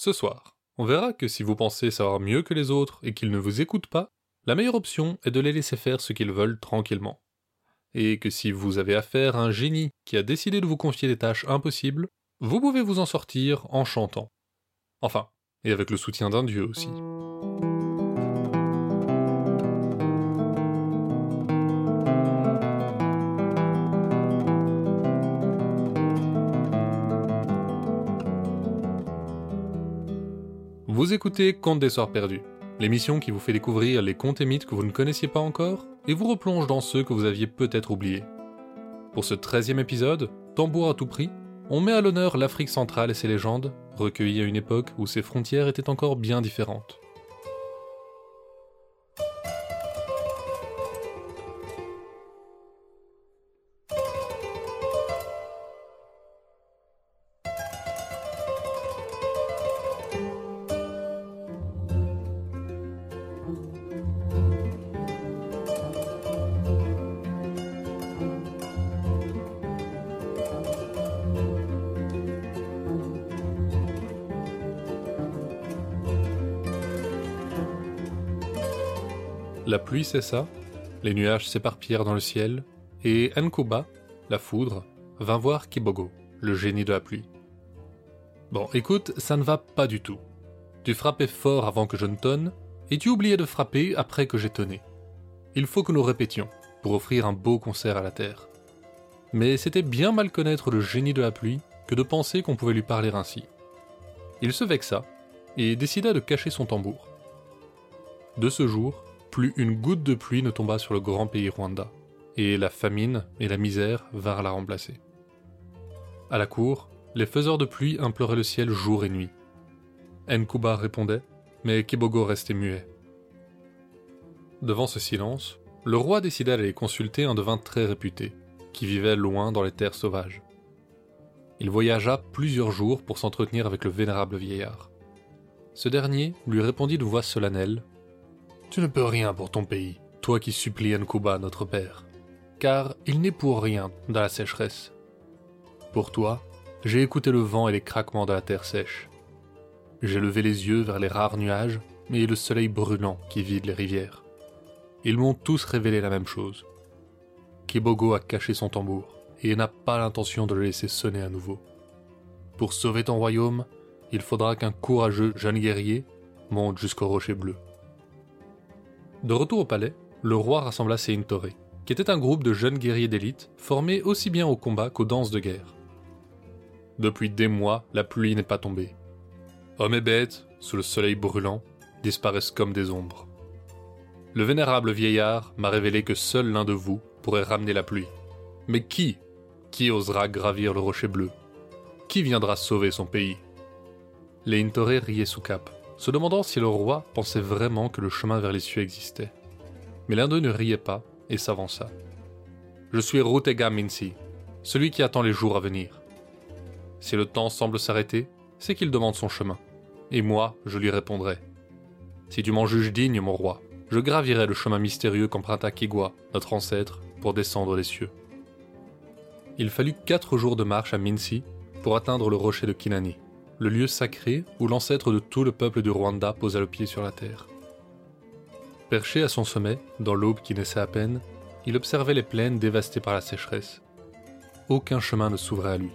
Ce soir, on verra que si vous pensez savoir mieux que les autres et qu'ils ne vous écoutent pas, la meilleure option est de les laisser faire ce qu'ils veulent tranquillement. Et que si vous avez affaire à un génie qui a décidé de vous confier des tâches impossibles, vous pouvez vous en sortir en chantant. Enfin, et avec le soutien d'un dieu aussi. Vous écoutez Contes des Soirs Perdus, l'émission qui vous fait découvrir les contes et mythes que vous ne connaissiez pas encore et vous replonge dans ceux que vous aviez peut-être oubliés. Pour ce treizième épisode, Tambour à tout prix, on met à l'honneur l'Afrique centrale et ses légendes, recueillies à une époque où ses frontières étaient encore bien différentes. Pluie cessa, les nuages s'éparpillèrent dans le ciel, et Nkuba, la foudre, vint voir Kibogo, le génie de la pluie. Bon, écoute, ça ne va pas du tout. Tu frappais fort avant que je ne tonne, et tu oubliais de frapper après que j'ai tonné. Il faut que nous répétions, pour offrir un beau concert à la terre. Mais c'était bien mal connaître le génie de la pluie que de penser qu'on pouvait lui parler ainsi. Il se vexa, et décida de cacher son tambour. De ce jour, plus une goutte de pluie ne tomba sur le grand pays Rwanda, et la famine et la misère vinrent la remplacer. À la cour, les faiseurs de pluie imploraient le ciel jour et nuit. Nkuba répondait, mais Kibogo restait muet. Devant ce silence, le roi décida d'aller consulter un devin très réputé, qui vivait loin dans les terres sauvages. Il voyagea plusieurs jours pour s'entretenir avec le vénérable vieillard. Ce dernier lui répondit de voix solennelle tu ne peux rien pour ton pays, toi qui supplies Nkuba, notre père, car il n'est pour rien dans la sécheresse. Pour toi, j'ai écouté le vent et les craquements de la terre sèche. J'ai levé les yeux vers les rares nuages et le soleil brûlant qui vide les rivières. Ils m'ont tous révélé la même chose. Kibogo a caché son tambour et n'a pas l'intention de le laisser sonner à nouveau. Pour sauver ton royaume, il faudra qu'un courageux jeune guerrier monte jusqu'au rocher bleu. De retour au palais, le roi rassembla ses Intore, qui était un groupe de jeunes guerriers d'élite formés aussi bien au combat qu'aux danses de guerre. Depuis des mois, la pluie n'est pas tombée. Hommes et bêtes, sous le soleil brûlant, disparaissent comme des ombres. Le vénérable vieillard m'a révélé que seul l'un de vous pourrait ramener la pluie. Mais qui Qui osera gravir le rocher bleu? Qui viendra sauver son pays? Les Intore riaient sous cap se demandant si le roi pensait vraiment que le chemin vers les cieux existait. Mais l'un d'eux ne riait pas et s'avança. Je suis Rutega Minsi, celui qui attend les jours à venir. Si le temps semble s'arrêter, c'est qu'il demande son chemin. Et moi, je lui répondrai. Si tu m'en juges digne, mon roi, je gravirai le chemin mystérieux qu'emprunta Kigwa, notre ancêtre, pour descendre les cieux. Il fallut quatre jours de marche à Minsi pour atteindre le rocher de Kinani le lieu sacré où l'ancêtre de tout le peuple du Rwanda posa le pied sur la terre. Perché à son sommet, dans l'aube qui naissait à peine, il observait les plaines dévastées par la sécheresse. Aucun chemin ne s'ouvrait à lui.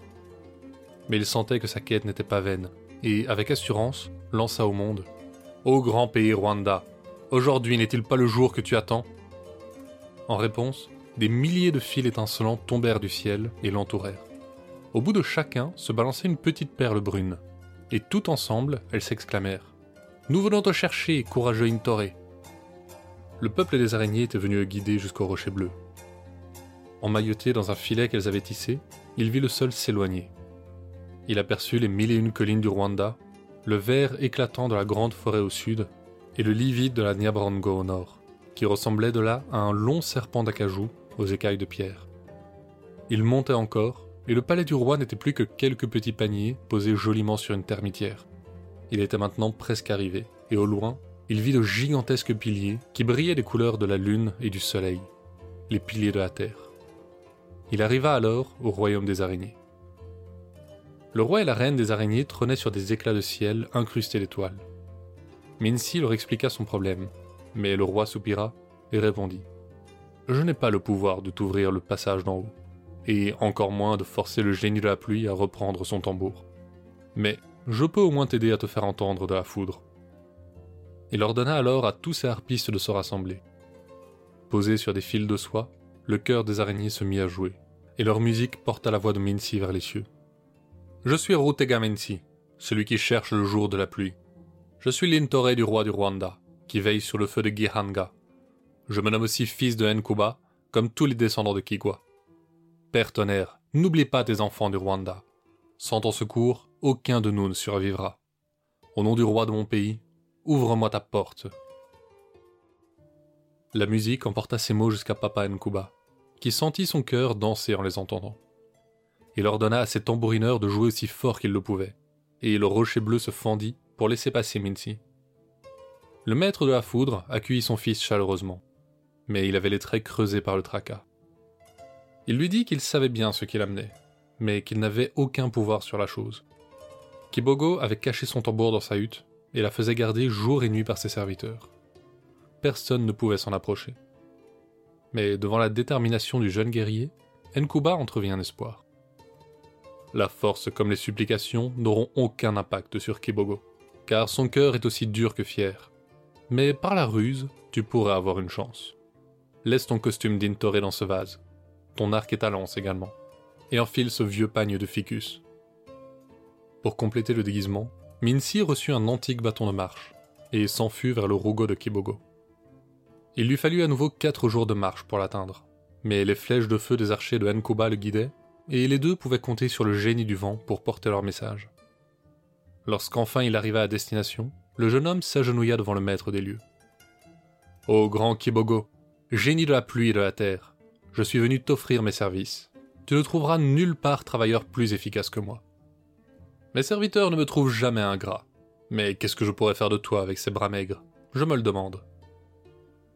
Mais il sentait que sa quête n'était pas vaine, et, avec assurance, lança au monde Ô grand pays Rwanda, aujourd'hui n'est-il pas le jour que tu attends? En réponse, des milliers de fils étincelants tombèrent du ciel et l'entourèrent. Au bout de chacun se balançait une petite perle brune, et tout ensemble, elles s'exclamèrent Nous venons te chercher, courageux Intore Le peuple des araignées était venu le guider jusqu'au rocher bleu. Emmailloté dans un filet qu'elles avaient tissé, il vit le sol s'éloigner. Il aperçut les mille et une collines du Rwanda, le vert éclatant de la grande forêt au sud, et le livide de la Nyabrango au nord, qui ressemblait de là à un long serpent d'acajou aux écailles de pierre. Il montait encore, et le palais du roi n'était plus que quelques petits paniers posés joliment sur une termitière. Il était maintenant presque arrivé, et au loin, il vit de gigantesques piliers qui brillaient des couleurs de la lune et du soleil, les piliers de la terre. Il arriva alors au royaume des araignées. Le roi et la reine des araignées trônaient sur des éclats de ciel incrustés d'étoiles. Mincy leur expliqua son problème, mais le roi soupira et répondit Je n'ai pas le pouvoir de t'ouvrir le passage d'en haut, et encore moins de forcer le génie de la pluie à reprendre son tambour. Mais je peux au moins t'aider à te faire entendre de la foudre. Il ordonna alors à tous ses harpistes de se rassembler. Posés sur des fils de soie, le cœur des araignées se mit à jouer, et leur musique porta la voix de Mincy vers les cieux. Je suis Rutega Mincy, celui qui cherche le jour de la pluie. Je suis l'intore du roi du Rwanda, qui veille sur le feu de Gihanga. Je me nomme aussi fils de Nkuba, comme tous les descendants de Kigwa. Père tonnerre, n'oublie pas tes enfants du Rwanda. Sans ton secours, aucun de nous ne survivra. Au nom du roi de mon pays, ouvre-moi ta porte. La musique emporta ces mots jusqu'à Papa Nkuba, qui sentit son cœur danser en les entendant. Il ordonna à ses tambourineurs de jouer aussi fort qu'ils le pouvaient, et le rocher bleu se fendit pour laisser passer Mincy. Le maître de la foudre accueillit son fils chaleureusement, mais il avait les traits creusés par le tracas. Il lui dit qu'il savait bien ce qu'il amenait, mais qu'il n'avait aucun pouvoir sur la chose. Kibogo avait caché son tambour dans sa hutte et la faisait garder jour et nuit par ses serviteurs. Personne ne pouvait s'en approcher. Mais devant la détermination du jeune guerrier, Nkuba entrevit un espoir. La force comme les supplications n'auront aucun impact sur Kibogo, car son cœur est aussi dur que fier. Mais par la ruse, tu pourrais avoir une chance. Laisse ton costume d'Intore dans ce vase, ton arc et ta lance également, et enfile ce vieux pagne de ficus. Pour compléter le déguisement, Mincy reçut un antique bâton de marche, et s'enfuit vers le Rugo de Kibogo. Il lui fallut à nouveau quatre jours de marche pour l'atteindre, mais les flèches de feu des archers de Nkuba le guidaient, et les deux pouvaient compter sur le génie du vent pour porter leur message. Lorsqu'enfin il arriva à destination, le jeune homme s'agenouilla devant le maître des lieux. Ô grand Kibogo, génie de la pluie et de la terre, je suis venu t'offrir mes services. Tu ne trouveras nulle part travailleur plus efficace que moi. Mes serviteurs ne me trouvent jamais ingrat. Mais qu'est-ce que je pourrais faire de toi avec ces bras maigres? Je me le demande.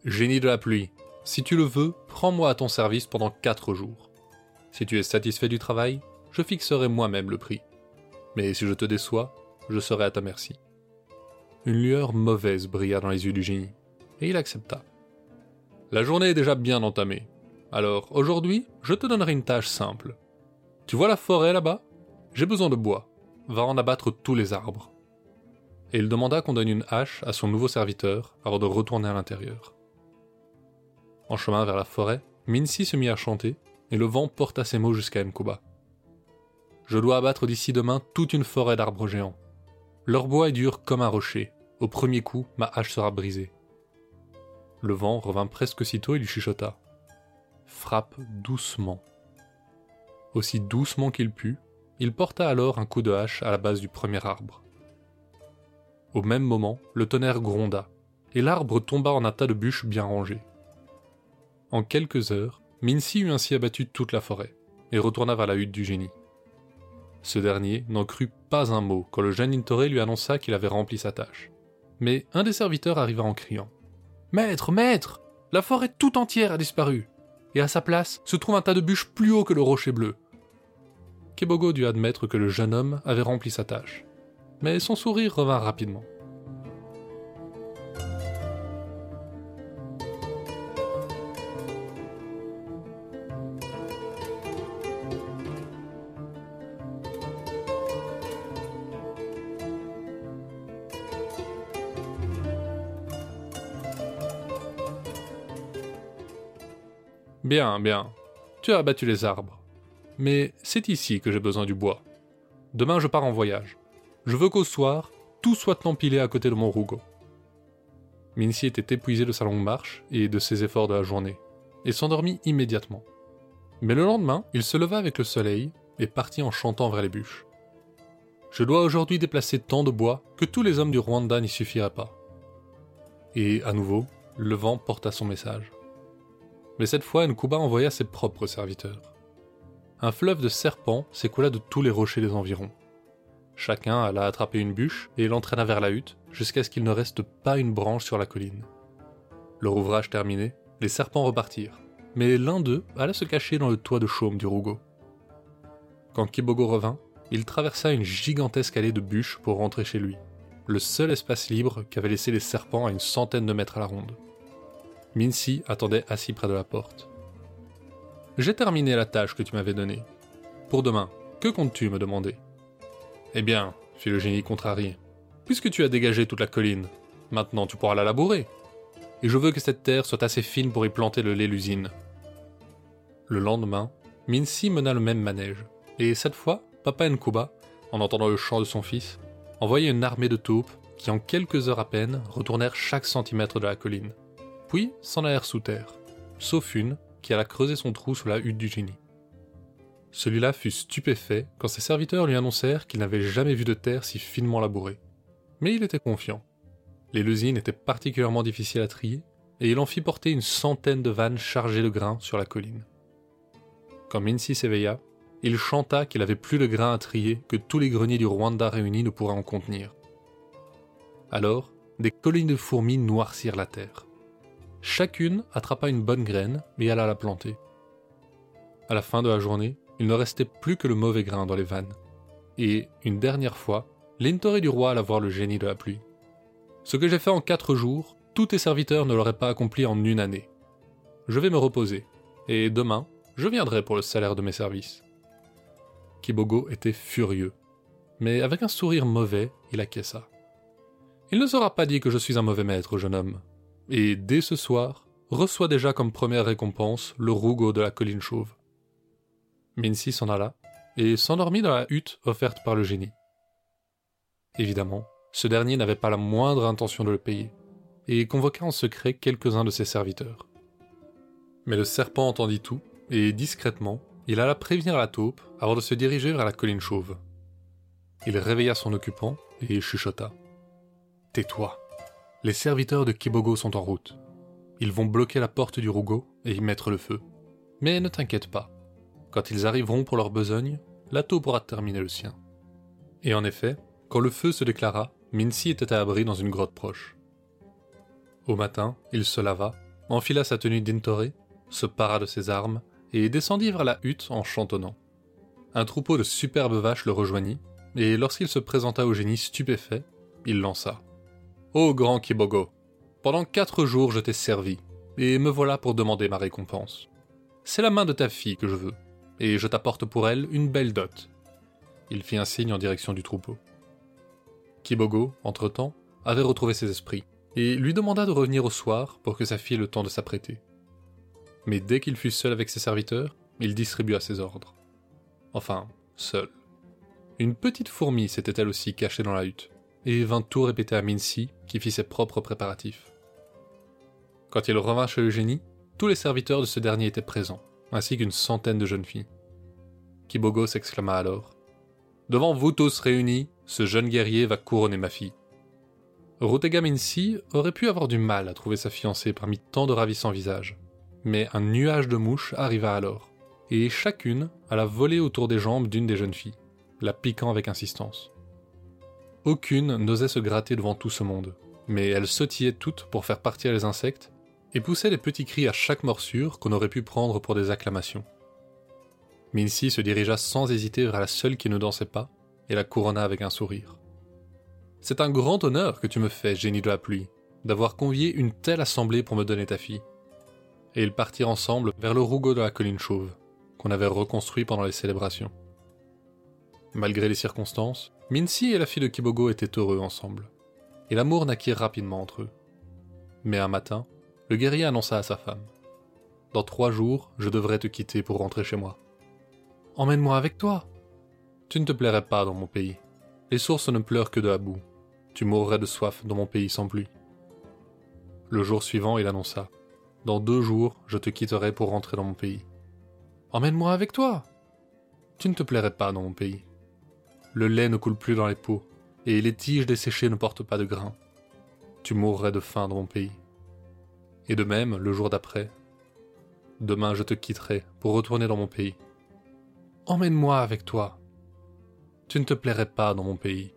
Génie de la pluie, si tu le veux, prends-moi à ton service pendant quatre jours. Si tu es satisfait du travail, je fixerai moi-même le prix. Mais si je te déçois, je serai à ta merci. Une lueur mauvaise brilla dans les yeux du génie, et il accepta. La journée est déjà bien entamée, alors aujourd'hui, je te donnerai une tâche simple. Tu vois la forêt là-bas? J'ai besoin de bois. Va en abattre tous les arbres. Et il demanda qu'on donne une hache à son nouveau serviteur avant de retourner à l'intérieur. En chemin vers la forêt, Mincy se mit à chanter et le vent porta ses mots jusqu'à Nkuba. Je dois abattre d'ici demain toute une forêt d'arbres géants. Leur bois est dur comme un rocher. Au premier coup, ma hache sera brisée. Le vent revint presque aussitôt et lui chuchota frappe doucement. Aussi doucement qu'il put, il porta alors un coup de hache à la base du premier arbre. Au même moment, le tonnerre gronda, et l'arbre tomba en un tas de bûches bien rangées. En quelques heures, Mincy eut ainsi abattu toute la forêt, et retourna vers la hutte du génie. Ce dernier n'en crut pas un mot quand le jeune Intore lui annonça qu'il avait rempli sa tâche. Mais un des serviteurs arriva en criant Maître, maître La forêt tout entière a disparu et à sa place se trouve un tas de bûches plus haut que le rocher bleu. Kebogo dut admettre que le jeune homme avait rempli sa tâche, mais son sourire revint rapidement. Bien, bien. Tu as abattu les arbres. Mais c'est ici que j'ai besoin du bois. Demain je pars en voyage. Je veux qu'au soir, tout soit empilé à côté de mon rougo. Mincy était épuisé de sa longue marche et de ses efforts de la journée, et s'endormit immédiatement. Mais le lendemain, il se leva avec le soleil et partit en chantant vers les bûches. Je dois aujourd'hui déplacer tant de bois que tous les hommes du Rwanda n'y suffiraient pas. Et à nouveau, le vent porta son message mais cette fois Nkuba envoya ses propres serviteurs. Un fleuve de serpents s'écoula de tous les rochers des environs. Chacun alla attraper une bûche et l'entraîna vers la hutte jusqu'à ce qu'il ne reste pas une branche sur la colline. Leur ouvrage terminé, les serpents repartirent, mais l'un d'eux alla se cacher dans le toit de chaume du Rougo. Quand Kibogo revint, il traversa une gigantesque allée de bûches pour rentrer chez lui, le seul espace libre qu'avaient laissé les serpents à une centaine de mètres à la ronde. Mincy attendait assis près de la porte. J'ai terminé la tâche que tu m'avais donnée. Pour demain, que comptes-tu me demander? Eh bien, fit le génie contrarié, puisque tu as dégagé toute la colline, maintenant tu pourras la labourer. Et je veux que cette terre soit assez fine pour y planter le lait l'usine. Le lendemain, Mincy mena le même manège, et cette fois, Papa Nkuba, en entendant le chant de son fils, envoyait une armée de taupes qui, en quelques heures à peine, retournèrent chaque centimètre de la colline, puis s'en allèrent sous terre, sauf une qui alla creuser son trou sous la hutte du génie. Celui-là fut stupéfait quand ses serviteurs lui annoncèrent qu'il n'avait jamais vu de terre si finement labourée. Mais il était confiant. Les lésines étaient particulièrement difficiles à trier, et il en fit porter une centaine de vannes chargées de grains sur la colline. Quand Mincy s'éveilla, il chanta qu'il avait plus de grains à trier que tous les greniers du Rwanda réunis ne pourraient en contenir. Alors, des collines de fourmis noircirent la terre. Chacune attrapa une bonne graine et alla la planter. À la fin de la journée, il ne restait plus que le mauvais grain dans les vannes. Et, une dernière fois, l'intoré du roi alla voir le génie de la pluie. Ce que j'ai fait en quatre jours, tous tes serviteurs ne l'auraient pas accompli en une année. Je vais me reposer, et demain, je viendrai pour le salaire de mes services. Kibogo était furieux, mais avec un sourire mauvais, il acquiesça. Il ne sera pas dit que je suis un mauvais maître, jeune homme, et dès ce soir, reçois déjà comme première récompense le rougo de la colline chauve. Mincy s'en alla et s'endormit dans la hutte offerte par le génie. Évidemment, ce dernier n'avait pas la moindre intention de le payer, et convoqua en secret quelques-uns de ses serviteurs. Mais le serpent entendit tout et discrètement, il alla prévenir la taupe avant de se diriger vers la colline chauve. Il réveilla son occupant et chuchota. Tais-toi. Les serviteurs de Kibogo sont en route. Ils vont bloquer la porte du Rougo et y mettre le feu. Mais ne t'inquiète pas. Quand ils arriveront pour leur besogne, la taupe pourra terminer le sien. Et en effet, quand le feu se déclara, Mincy était à abri dans une grotte proche. Au matin, il se lava, enfila sa tenue d'Intoré, se para de ses armes et descendit vers la hutte en chantonnant. Un troupeau de superbes vaches le rejoignit, et lorsqu'il se présenta au génie stupéfait, il lança. Ô grand Kibogo, pendant quatre jours je t'ai servi, et me voilà pour demander ma récompense. C'est la main de ta fille que je veux, et je t'apporte pour elle une belle dot. Il fit un signe en direction du troupeau. Kibogo, entre-temps, avait retrouvé ses esprits, et lui demanda de revenir au soir pour que sa fille ait le temps de s'apprêter mais dès qu'il fut seul avec ses serviteurs, il distribua ses ordres. Enfin, seul. Une petite fourmi s'était elle aussi cachée dans la hutte, et vint tout répéter à Mincy, qui fit ses propres préparatifs. Quand il revint chez le génie, tous les serviteurs de ce dernier étaient présents, ainsi qu'une centaine de jeunes filles. Kibogo s'exclama alors. Devant vous tous réunis, ce jeune guerrier va couronner ma fille. Rotega Mincy aurait pu avoir du mal à trouver sa fiancée parmi tant de ravissants visages mais un nuage de mouches arriva alors, et chacune alla voler autour des jambes d'une des jeunes filles, la piquant avec insistance. Aucune n'osait se gratter devant tout ce monde, mais elles sautillaient toutes pour faire partir les insectes et poussaient des petits cris à chaque morsure qu'on aurait pu prendre pour des acclamations. Mincy se dirigea sans hésiter vers la seule qui ne dansait pas et la couronna avec un sourire. C'est un grand honneur que tu me fais, génie de la pluie, d'avoir convié une telle assemblée pour me donner ta fille et ils partirent ensemble vers le rougo de la colline chauve, qu'on avait reconstruit pendant les célébrations. Malgré les circonstances, Mincy et la fille de Kibogo étaient heureux ensemble, et l'amour naquit rapidement entre eux. Mais un matin, le guerrier annonça à sa femme Dans trois jours, je devrais te quitter pour rentrer chez moi. Emmène-moi avec toi Tu ne te plairais pas dans mon pays. Les sources ne pleurent que de la boue. Tu mourrais de soif dans mon pays sans pluie. Le jour suivant, il annonça dans deux jours, je te quitterai pour rentrer dans mon pays. Emmène-moi avec toi. Tu ne te plairais pas dans mon pays. Le lait ne coule plus dans les pots, et les tiges desséchées ne portent pas de grains. Tu mourrais de faim dans mon pays. Et de même, le jour d'après, demain je te quitterai pour retourner dans mon pays. Emmène-moi avec toi. Tu ne te plairais pas dans mon pays.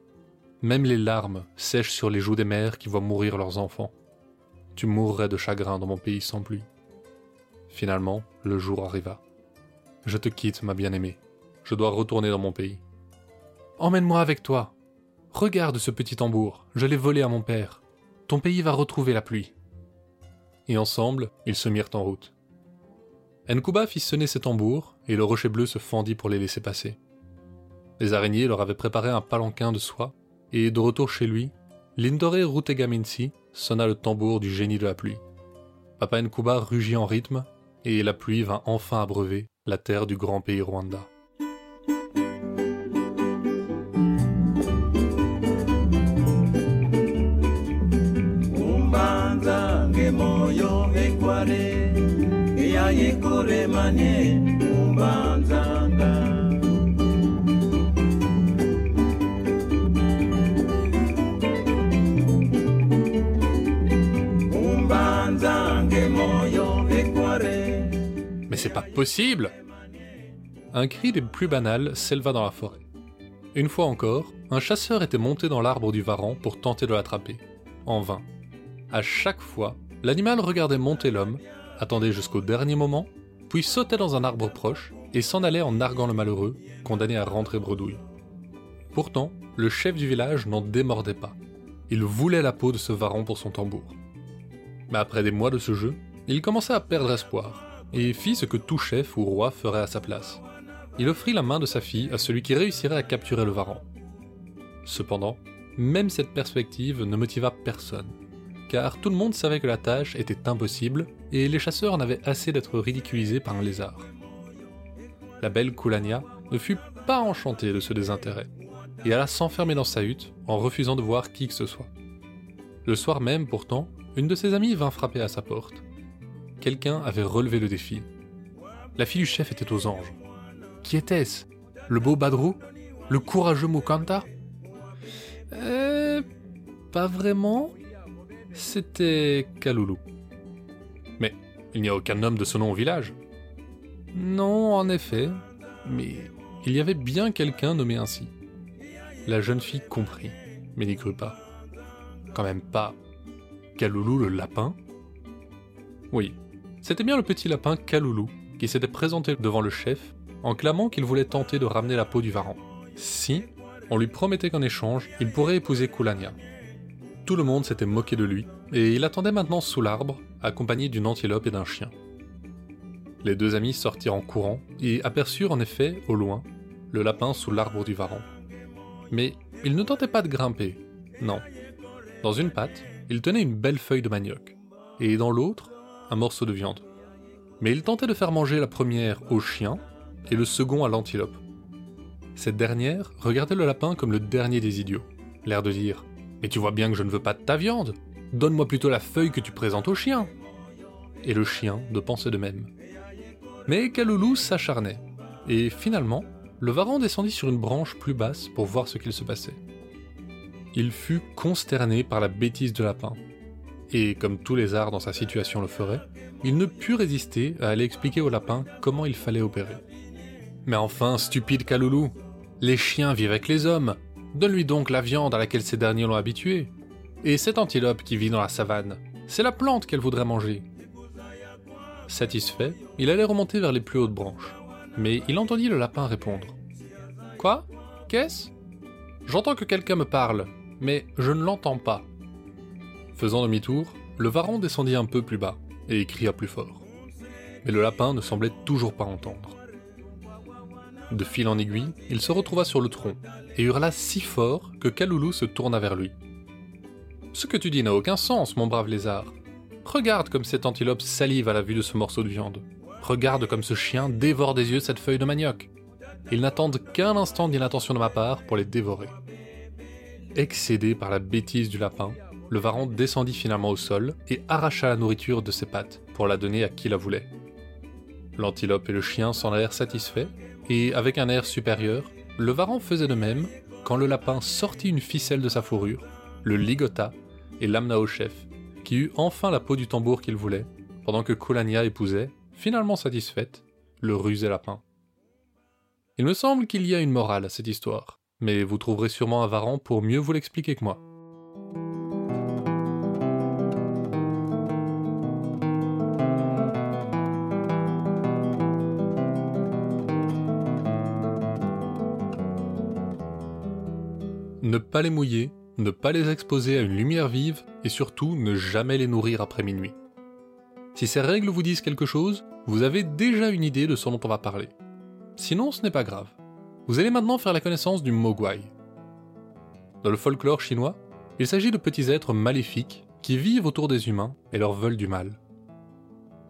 Même les larmes sèchent sur les joues des mères qui voient mourir leurs enfants tu mourrais de chagrin dans mon pays sans pluie. Finalement, le jour arriva. Je te quitte, ma bien-aimée. Je dois retourner dans mon pays. Emmène-moi avec toi. Regarde ce petit tambour, je l'ai volé à mon père. Ton pays va retrouver la pluie. Et ensemble, ils se mirent en route. Nkuba fit sonner ses tambours, et le rocher bleu se fendit pour les laisser passer. Les araignées leur avaient préparé un palanquin de soie, et de retour chez lui, Lindore Rutegaminsi sonna le tambour du génie de la pluie. Papa Nkuba rugit en rythme, et la pluie vint enfin abreuver la terre du grand pays Rwanda. Mais c'est pas possible Un cri des plus banals s'éleva dans la forêt. Une fois encore, un chasseur était monté dans l'arbre du varan pour tenter de l'attraper. En vain. À chaque fois, l'animal regardait monter l'homme, attendait jusqu'au dernier moment, puis sautait dans un arbre proche et s'en allait en narguant le malheureux, condamné à rentrer bredouille. Pourtant, le chef du village n'en démordait pas. Il voulait la peau de ce varan pour son tambour. Mais après des mois de ce jeu, il commença à perdre espoir, et fit ce que tout chef ou roi ferait à sa place. Il offrit la main de sa fille à celui qui réussirait à capturer le varan. Cependant, même cette perspective ne motiva personne, car tout le monde savait que la tâche était impossible et les chasseurs en avaient assez d'être ridiculisés par un lézard. La belle Koulania ne fut pas enchantée de ce désintérêt, et alla s'enfermer dans sa hutte en refusant de voir qui que ce soit. Le soir même, pourtant, une de ses amies vint frapper à sa porte. Quelqu'un avait relevé le défi. La fille du chef était aux anges. Qui était-ce? Le beau Badrou? Le courageux Mukanta? Euh. Pas vraiment. C'était Kaloulou. Mais il n'y a aucun homme de ce nom au village. Non, en effet. Mais il y avait bien quelqu'un nommé ainsi. La jeune fille comprit, mais n'y crut pas. Quand même pas. Kaloulou le lapin Oui, c'était bien le petit lapin Kaloulou qui s'était présenté devant le chef en clamant qu'il voulait tenter de ramener la peau du varan. Si, on lui promettait qu'en échange, il pourrait épouser Koulania. Tout le monde s'était moqué de lui, et il attendait maintenant sous l'arbre, accompagné d'une antilope et d'un chien. Les deux amis sortirent en courant et aperçurent en effet, au loin, le lapin sous l'arbre du varan. Mais il ne tentait pas de grimper, non. Dans une patte, il tenait une belle feuille de manioc, et dans l'autre, un morceau de viande. Mais il tentait de faire manger la première au chien et le second à l'antilope. Cette dernière regardait le lapin comme le dernier des idiots, l'air de dire Mais tu vois bien que je ne veux pas de ta viande, donne-moi plutôt la feuille que tu présentes au chien. Et le chien de penser de même. Mais Kaloulou s'acharnait, et finalement, le varan descendit sur une branche plus basse pour voir ce qu'il se passait. Il fut consterné par la bêtise de lapin, et comme tous les arts dans sa situation le feraient, il ne put résister à aller expliquer au lapin comment il fallait opérer. Mais enfin, stupide Kaloulou, les chiens vivent avec les hommes, donne-lui donc la viande à laquelle ces derniers l'ont habitué. Et cette antilope qui vit dans la savane, c'est la plante qu'elle voudrait manger. Satisfait, il allait remonter vers les plus hautes branches, mais il entendit le lapin répondre. Quoi? Qu'est-ce? J'entends que quelqu'un me parle, mais je ne l'entends pas. Faisant demi-tour, le varan descendit un peu plus bas et cria plus fort. Mais le lapin ne semblait toujours pas entendre. De fil en aiguille, il se retrouva sur le tronc et hurla si fort que Kaloulou se tourna vers lui. Ce que tu dis n'a aucun sens, mon brave lézard. Regarde comme cette antilope salive à la vue de ce morceau de viande. Regarde comme ce chien dévore des yeux cette feuille de manioc. Ils n'attendent qu'un instant d'inattention de ma part pour les dévorer. Excédé par la bêtise du lapin, le varan descendit finalement au sol et arracha la nourriture de ses pattes pour la donner à qui la voulait. L'antilope et le chien s'en allèrent satisfaits, et avec un air supérieur, le varan faisait de même quand le lapin sortit une ficelle de sa fourrure, le ligota et l'amena au chef, qui eut enfin la peau du tambour qu'il voulait, pendant que Kolania épousait, finalement satisfaite, le rusé lapin. Il me semble qu'il y a une morale à cette histoire, mais vous trouverez sûrement un varan pour mieux vous l'expliquer que moi. Pas les mouiller, ne pas les exposer à une lumière vive et surtout ne jamais les nourrir après minuit. Si ces règles vous disent quelque chose, vous avez déjà une idée de ce dont on va parler. Sinon, ce n'est pas grave. Vous allez maintenant faire la connaissance du mogwai. Dans le folklore chinois, il s'agit de petits êtres maléfiques qui vivent autour des humains et leur veulent du mal.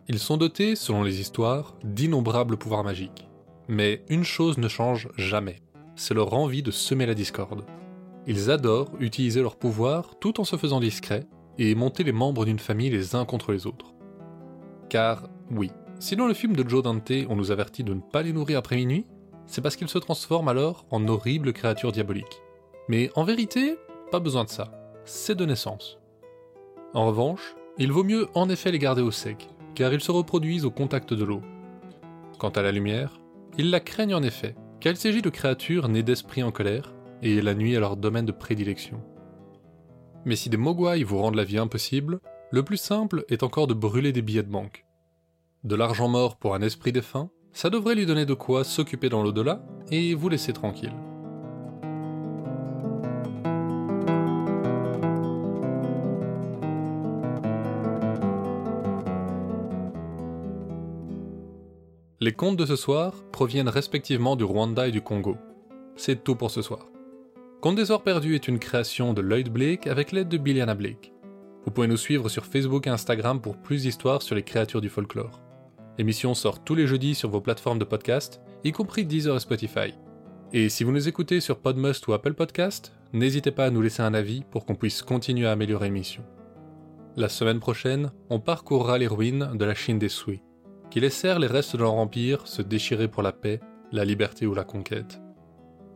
Ils sont dotés, selon les histoires, d'innombrables pouvoirs magiques. Mais une chose ne change jamais, c'est leur envie de semer la discorde. Ils adorent utiliser leur pouvoir tout en se faisant discrets et monter les membres d'une famille les uns contre les autres. Car, oui, si dans le film de Joe Dante on nous avertit de ne pas les nourrir après minuit, c'est parce qu'ils se transforment alors en horribles créatures diaboliques. Mais en vérité, pas besoin de ça, c'est de naissance. En revanche, il vaut mieux en effet les garder au sec, car ils se reproduisent au contact de l'eau. Quant à la lumière, ils la craignent en effet, car il s'agit de créatures nées d'esprits en colère, et la nuit est leur domaine de prédilection. Mais si des mogwai vous rendent la vie impossible, le plus simple est encore de brûler des billets de banque. De l'argent mort pour un esprit défunt, ça devrait lui donner de quoi s'occuper dans l'au-delà et vous laisser tranquille. Les contes de ce soir proviennent respectivement du Rwanda et du Congo. C'est tout pour ce soir. Conte des Ors Perdus est une création de Lloyd Blake avec l'aide de Billiana Blake. Vous pouvez nous suivre sur Facebook et Instagram pour plus d'histoires sur les créatures du folklore. L'émission sort tous les jeudis sur vos plateformes de podcast, y compris Deezer et Spotify. Et si vous nous écoutez sur Podmust ou Apple Podcast, n'hésitez pas à nous laisser un avis pour qu'on puisse continuer à améliorer l'émission. La semaine prochaine, on parcourra les ruines de la Chine des Sui qui laissèrent les restes de leur empire se déchirer pour la paix, la liberté ou la conquête.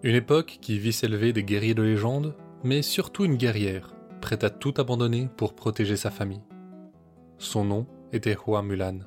Une époque qui vit s'élever des guerriers de légende, mais surtout une guerrière, prête à tout abandonner pour protéger sa famille. Son nom était Hua Mulan.